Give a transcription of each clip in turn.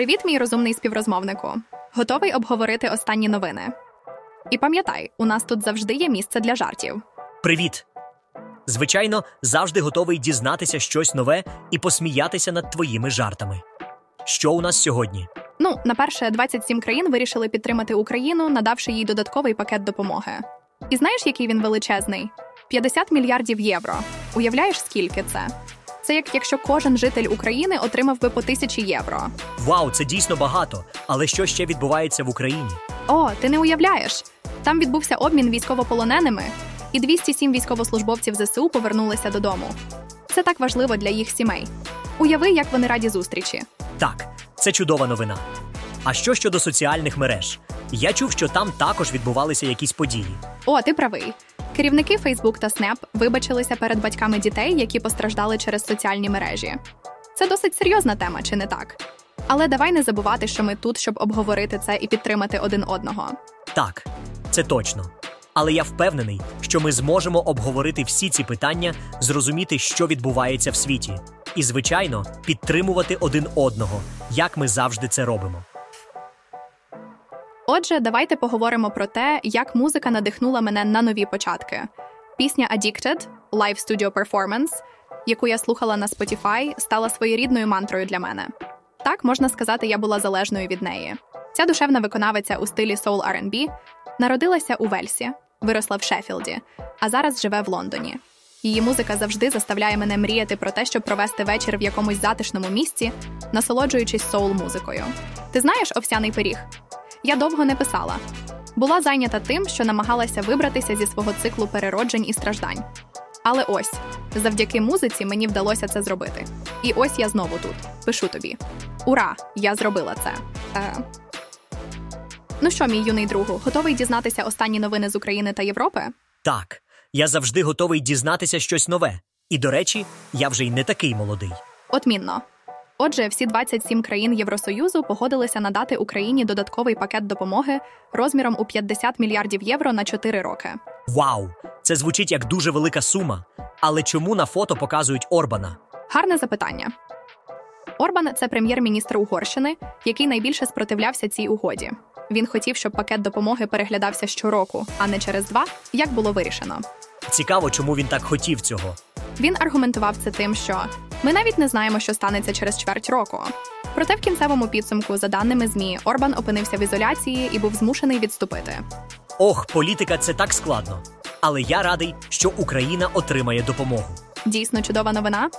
Привіт, мій розумний співрозмовнику. Готовий обговорити останні новини. І пам'ятай, у нас тут завжди є місце для жартів. Привіт! Звичайно, завжди готовий дізнатися щось нове і посміятися над твоїми жартами. Що у нас сьогодні? Ну, на перше, 27 країн вирішили підтримати Україну, надавши їй додатковий пакет допомоги. І знаєш, який він величезний? 50 мільярдів євро. Уявляєш, скільки це? Це як якщо кожен житель України отримав би по тисячі євро. Вау, це дійсно багато. Але що ще відбувається в Україні? О, ти не уявляєш? Там відбувся обмін військовополоненими, і 207 військовослужбовців ЗСУ повернулися додому. Це так важливо для їх сімей. Уяви, як вони раді зустрічі. Так, це чудова новина. А що щодо соціальних мереж? Я чув, що там також відбувалися якісь події. О, ти правий. Керівники Facebook та Snap вибачилися перед батьками дітей, які постраждали через соціальні мережі. Це досить серйозна тема, чи не так? Але давай не забувати, що ми тут, щоб обговорити це і підтримати один одного. Так, це точно. Але я впевнений, що ми зможемо обговорити всі ці питання, зрозуміти, що відбувається в світі, і, звичайно, підтримувати один одного, як ми завжди це робимо. Отже, давайте поговоримо про те, як музика надихнула мене на нові початки. Пісня Addicted – Live Studio Performance, яку я слухала на Spotify, стала своєрідною мантрою для мене. Так можна сказати, я була залежною від неї. Ця душевна виконавиця у стилі Soul R&B народилася у Вельсі, виросла в Шеффілді, а зараз живе в Лондоні. Її музика завжди заставляє мене мріяти про те, щоб провести вечір в якомусь затишному місці, насолоджуючись соул-музикою. Ти знаєш овсяний пиріг? Я довго не писала. Була зайнята тим, що намагалася вибратися зі свого циклу перероджень і страждань. Але ось завдяки музиці мені вдалося це зробити. І ось я знову тут. Пишу тобі: Ура! Я зробила це. Е... Ну що, мій юний другу, готовий дізнатися останні новини з України та Європи? Так, я завжди готовий дізнатися щось нове. І, до речі, я вже й не такий молодий. Отмінно. Отже, всі 27 країн Євросоюзу погодилися надати Україні додатковий пакет допомоги розміром у 50 мільярдів євро на 4 роки. Вау! Це звучить як дуже велика сума. Але чому на фото показують Орбана? Гарне запитання. Орбан це прем'єр-міністр Угорщини, який найбільше спротивлявся цій угоді. Він хотів, щоб пакет допомоги переглядався щороку, а не через два, як було вирішено. Цікаво, чому він так хотів цього. Він аргументував це тим, що ми навіть не знаємо, що станеться через чверть року. Проте в кінцевому підсумку, за даними ЗМІ, Орбан опинився в ізоляції і був змушений відступити. Ох, політика це так складно. Але я радий, що Україна отримає допомогу. Дійсно чудова новина.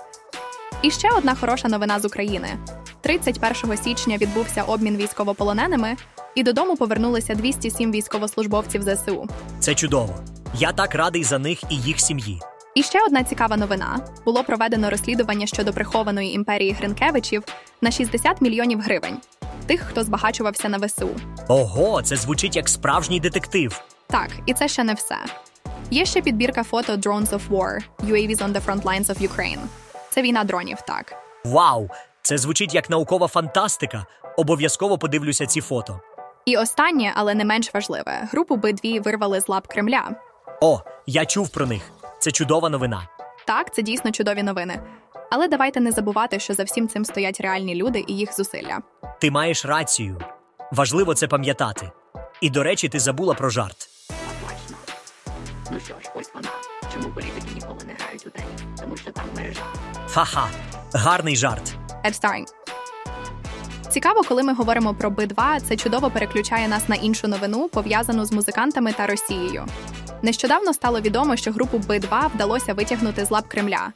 І ще одна хороша новина з України: 31 січня відбувся обмін військовополоненими, і додому повернулися 207 військовослужбовців ЗСУ. Це чудово. Я так радий за них і їх сім'ї. І ще одна цікава новина: було проведено розслідування щодо прихованої імперії Гринкевичів на 60 мільйонів гривень. Тих, хто збагачувався на ВСУ. Ого, це звучить як справжній детектив. Так, і це ще не все. Є ще підбірка фото Drones of War – UAVs on the front lines of Ukraine. Це війна дронів, так. Вау! Це звучить як наукова фантастика. Обов'язково подивлюся ці фото. І останнє, але не менш важливе, групу Б2 вирвали з лап Кремля. О, я чув про них. Це чудова новина. Так, це дійсно чудові новини. Але давайте не забувати, що за всім цим стоять реальні люди і їх зусилля. Ти маєш рацію. Важливо це пам'ятати. І, до речі, ти забула про жарт. Ну що ж, ось вона. Чому політики ніколи не грають у теніс? Тому що там мережа. Ха-ха, гарний жарт. Ed Цікаво, коли ми говоримо про Б2, це чудово переключає нас на іншу новину, пов'язану з музикантами та Росією. Нещодавно стало відомо, що групу Б2 вдалося витягнути з лап Кремля.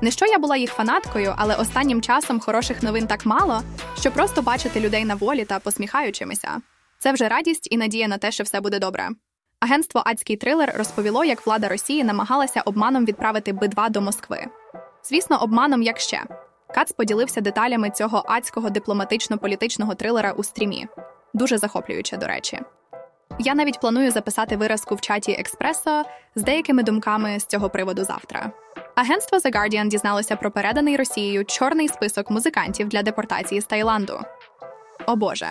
Не що я була їх фанаткою, але останнім часом хороших новин так мало, що просто бачити людей на волі та посміхаючимися. Це вже радість і надія на те, що все буде добре. Агентство Адський трилер розповіло, як влада Росії намагалася обманом відправити Б2 до Москви. Звісно, обманом як ще. Кац поділився деталями цього адського дипломатично-політичного трилера у стрімі. Дуже захоплююче, до речі. Я навіть планую записати виразку в чаті Експресо з деякими думками з цього приводу завтра. Агентство The Guardian дізналося про переданий Росією чорний список музикантів для депортації з Таїланду. О Боже,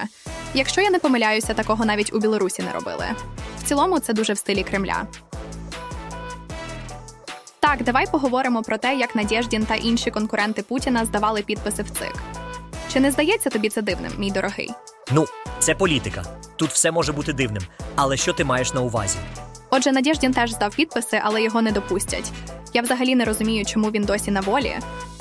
якщо я не помиляюся, такого навіть у Білорусі не робили. В цілому це дуже в стилі Кремля. Так, давай поговоримо про те, як Надєждін та інші конкуренти Путіна здавали підписи в ЦИК. Чи не здається тобі це дивним, мій дорогий? Ну, це політика. Тут все може бути дивним. Але що ти маєш на увазі? Отже, Надєждін теж здав підписи, але його не допустять. Я взагалі не розумію, чому він досі на волі.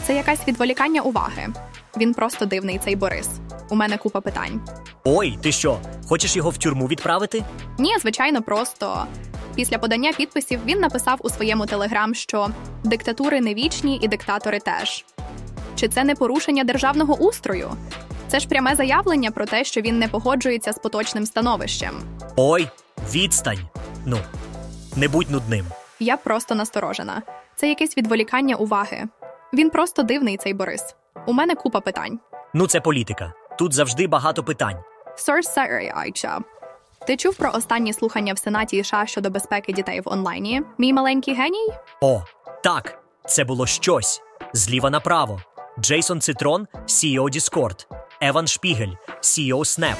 Це якась відволікання уваги. Він просто дивний, цей Борис. У мене купа питань. Ой, ти що, хочеш його в тюрму відправити? Ні, звичайно, просто після подання підписів він написав у своєму телеграм, що диктатури не вічні і диктатори теж. Чи це не порушення державного устрою? Це ж пряме заявлення про те, що він не погоджується з поточним становищем. Ой, відстань. Ну, не будь нудним. Я просто насторожена. Це якесь відволікання уваги. Він просто дивний, цей Борис. У мене купа питань. Ну, це політика. Тут завжди багато питань. Source Sarah Айча. Ти чув про останні слухання в Сенаті США щодо безпеки дітей в онлайні? Мій маленький геній? О, так, це було щось. Зліва направо. Джейсон Цитрон, CEO Discord, Еван Шпігель, CEO Snap,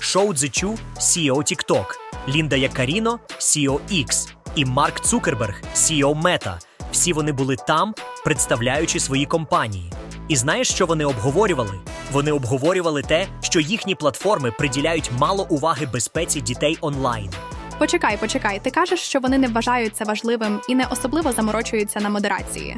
Шоу Цзичу, CEO TikTok, Лінда Якаріно, CEO X і Марк Цукерберг, CEO Meta. Всі вони були там, представляючи свої компанії. І знаєш, що вони обговорювали? Вони обговорювали те, що їхні платформи приділяють мало уваги безпеці дітей онлайн. Почекай, почекай. Ти кажеш, що вони не вважають це важливим і не особливо заморочуються на модерації.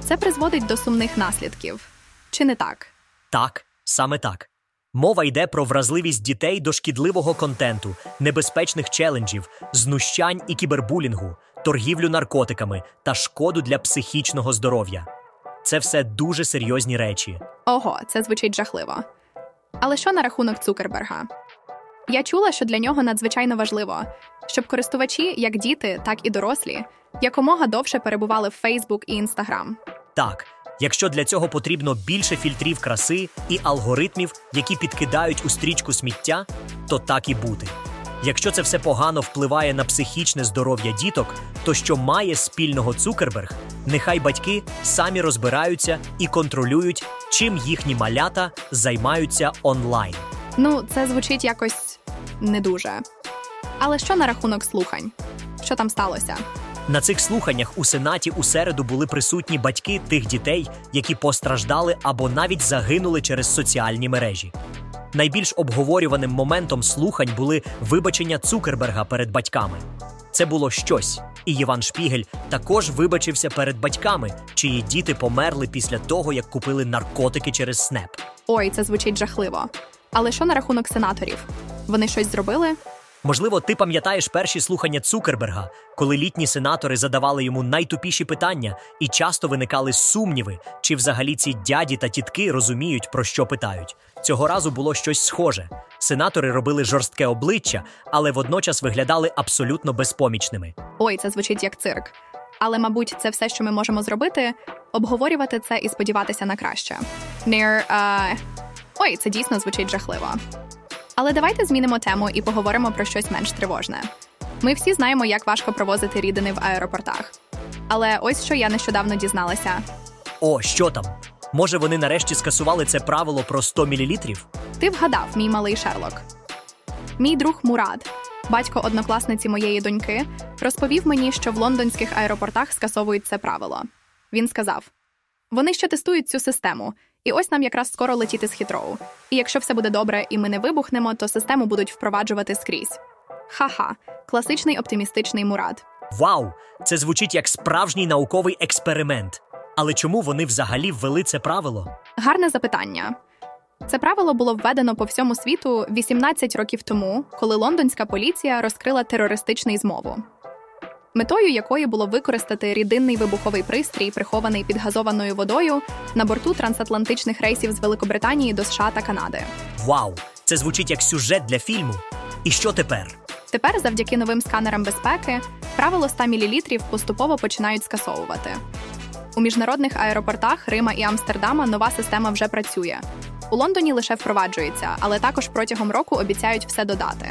Це призводить до сумних наслідків. Чи не так? Так, саме так. Мова йде про вразливість дітей до шкідливого контенту, небезпечних челенджів, знущань і кібербулінгу, торгівлю наркотиками та шкоду для психічного здоров'я. Це все дуже серйозні речі. Ого, це звучить жахливо. Але що на рахунок Цукерберга? Я чула, що для нього надзвичайно важливо, щоб користувачі, як діти, так і дорослі, якомога довше перебували в Facebook і Instagram. Так, якщо для цього потрібно більше фільтрів краси і алгоритмів, які підкидають у стрічку сміття, то так і бути. Якщо це все погано впливає на психічне здоров'я діток, то що має спільного Цукерберг, нехай батьки самі розбираються і контролюють, чим їхні малята займаються онлайн. Ну, це звучить якось не дуже. Але що на рахунок слухань? Що там сталося? На цих слуханнях у сенаті у середу були присутні батьки тих дітей, які постраждали або навіть загинули через соціальні мережі. Найбільш обговорюваним моментом слухань були вибачення Цукерберга перед батьками. Це було щось, і Іван Шпігель також вибачився перед батьками, чиї діти померли після того, як купили наркотики через снеп. Ой, це звучить жахливо. Але що на рахунок сенаторів? Вони щось зробили? Можливо, ти пам'ятаєш перші слухання Цукерберга, коли літні сенатори задавали йому найтупіші питання, і часто виникали сумніви, чи взагалі ці дяді та тітки розуміють, про що питають. Цього разу було щось схоже. Сенатори робили жорстке обличчя, але водночас виглядали абсолютно безпомічними. Ой, це звучить як цирк. Але, мабуть, це все, що ми можемо зробити, обговорювати це і сподіватися на краще. Near, е... Ой, це дійсно звучить жахливо. Але давайте змінимо тему і поговоримо про щось менш тривожне. Ми всі знаємо, як важко провозити рідини в аеропортах. Але ось що я нещодавно дізналася: О, що там? Може, вони нарешті скасували це правило про 100 мл? ти вгадав, мій малий Шерлок. Мій друг Мурад, батько однокласниці моєї доньки, розповів мені, що в лондонських аеропортах скасовують це правило. Він сказав: вони ще тестують цю систему, і ось нам якраз скоро летіти з хітроу. І якщо все буде добре і ми не вибухнемо, то систему будуть впроваджувати скрізь. Ха-ха, класичний оптимістичний Мурад. Вау! Це звучить як справжній науковий експеримент. Але чому вони взагалі ввели це правило? Гарне запитання. Це правило було введено по всьому світу 18 років тому, коли лондонська поліція розкрила терористичний змову, метою якої було використати рідинний вибуховий пристрій, прихований під газованою водою, на борту трансатлантичних рейсів з Великобританії до США та Канади. Вау! Це звучить як сюжет для фільму. І що тепер? Тепер, завдяки новим сканерам безпеки, правило 100 мл поступово починають скасовувати. У міжнародних аеропортах Рима і Амстердама нова система вже працює. У Лондоні лише впроваджується, але також протягом року обіцяють все додати.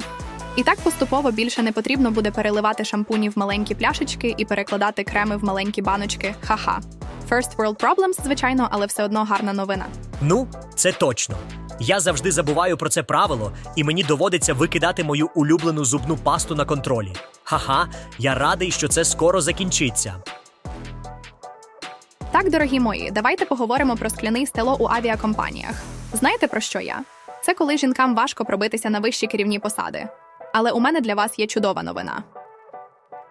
І так поступово більше не потрібно буде переливати шампуні в маленькі пляшечки і перекладати креми в маленькі баночки. Ха-ха. First world problems, звичайно, але все одно гарна новина. Ну, це точно. Я завжди забуваю про це правило, і мені доводиться викидати мою улюблену зубну пасту на контролі. Ха-ха, я радий, що це скоро закінчиться. Так, дорогі мої, давайте поговоримо про скляний стело у авіакомпаніях. Знаєте про що я? Це коли жінкам важко пробитися на вищі керівні посади. Але у мене для вас є чудова новина.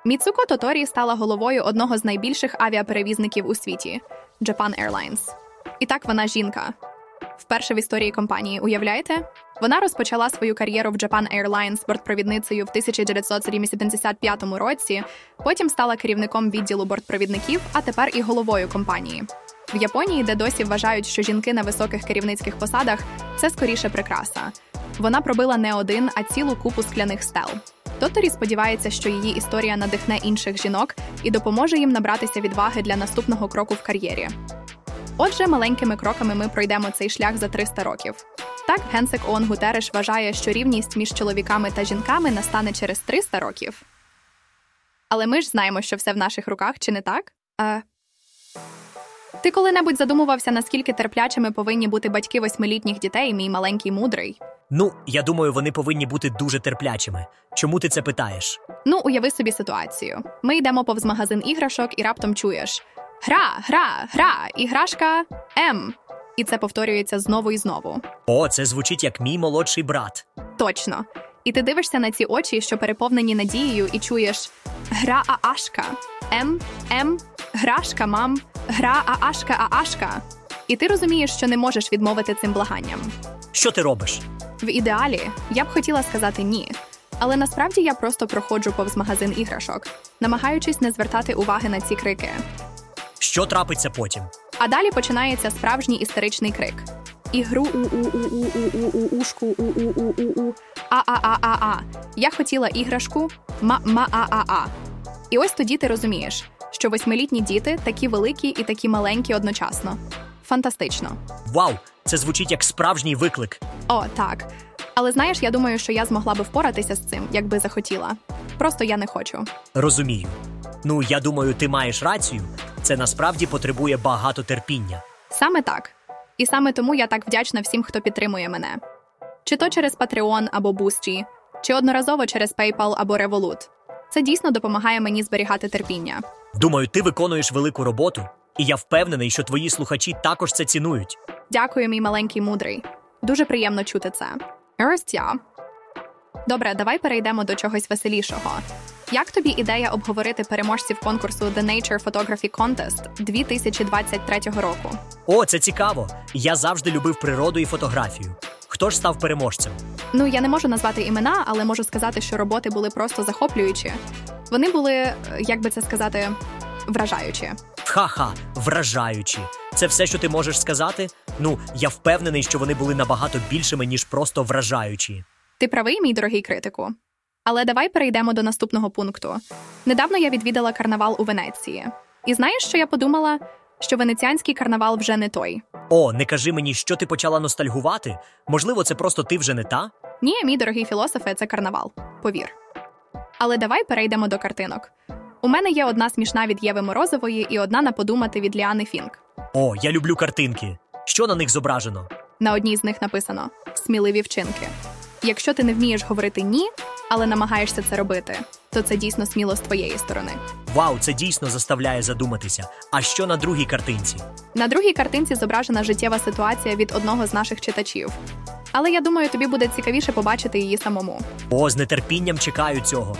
Міцуко Тоторі стала головою одного з найбільших авіаперевізників у світі Japan Airlines. І так вона жінка. Вперше в історії компанії, уявляєте? Вона розпочала свою кар'єру в Japan Airlines бортпровідницею в 1975 році, потім стала керівником відділу бортпровідників, а тепер і головою компанії. В Японії, де досі вважають, що жінки на високих керівницьких посадах це скоріше прикраса. Вона пробила не один, а цілу купу скляних стел. Тоторі сподівається, що її історія надихне інших жінок і допоможе їм набратися відваги для наступного кроку в кар'єрі. Отже, маленькими кроками ми пройдемо цей шлях за 300 років. Так, генсек ООН Гутереш вважає, що рівність між чоловіками та жінками настане через 300 років. Але ми ж знаємо, що все в наших руках, чи не так? Е... Ти коли-небудь задумувався, наскільки терплячими повинні бути батьки восьмилітніх дітей, мій маленький мудрий? Ну, я думаю, вони повинні бути дуже терплячими. Чому ти це питаєш? Ну, уяви собі ситуацію. Ми йдемо повз магазин іграшок і раптом чуєш: Гра, гра, гра, іграшка М. І це повторюється знову і знову. О, це звучить як мій молодший брат. Точно. І ти дивишся на ці очі, що переповнені надією, і чуєш гра аашка, М, М, грашка, мам, гра аашка, аашка. І ти розумієш, що не можеш відмовити цим благанням. Що ти робиш? В ідеалі я б хотіла сказати ні. Але насправді я просто проходжу повз магазин іграшок, намагаючись не звертати уваги на ці крики. Що трапиться потім? А далі починається справжній істеричний крик. Ігру у у у у у у у ушку у у у у у а а а а а Я хотіла іграшку ма ма а а а І ось тоді ти розумієш, що восьмилітні діти такі великі і такі маленькі одночасно. Фантастично. Вау, це звучить як справжній виклик. О, так. Але знаєш, я думаю, що я змогла би впоратися з цим, якби захотіла. Просто я не хочу. Розумію. Ну, я думаю, ти маєш рацію. Це насправді потребує багато терпіння. Саме так. І саме тому я так вдячна всім, хто підтримує мене. Чи то через Patreon або Boosty, чи одноразово через PayPal або Revolut. Це дійсно допомагає мені зберігати терпіння. Думаю, ти виконуєш велику роботу, і я впевнений, що твої слухачі також це цінують. Дякую, мій маленький мудрий. Дуже приємно чути це. Ось я. Добре, давай перейдемо до чогось веселішого. Як тобі ідея обговорити переможців конкурсу The Nature Photography Contest 2023 року? О, це цікаво. Я завжди любив природу і фотографію. Хто ж став переможцем? Ну, я не можу назвати імена, але можу сказати, що роботи були просто захоплюючі. Вони були, е, як би це сказати, вражаючі. Ха-ха, вражаючі. Це все, що ти можеш сказати? Ну, я впевнений, що вони були набагато більшими, ніж просто вражаючі. Ти правий, мій дорогий критику. Але давай перейдемо до наступного пункту. Недавно я відвідала карнавал у Венеції. І знаєш, що я подумала? Що венеціанський карнавал вже не той. О, не кажи мені, що ти почала ностальгувати? Можливо, це просто ти вже не та? Ні, мій дорогий філософе, це карнавал. Повір. Але давай перейдемо до картинок. У мене є одна смішна від Єви Морозової і одна на подумати від Ліани Фінк. О, я люблю картинки. Що на них зображено? На одній з них написано сміливі вчинки. Якщо ти не вмієш говорити ні, але намагаєшся це робити, то це дійсно сміло з твоєї сторони. Вау, це дійсно заставляє задуматися. А що на другій картинці? На другій картинці зображена життєва ситуація від одного з наших читачів. Але я думаю, тобі буде цікавіше побачити її самому. О, з нетерпінням чекаю цього.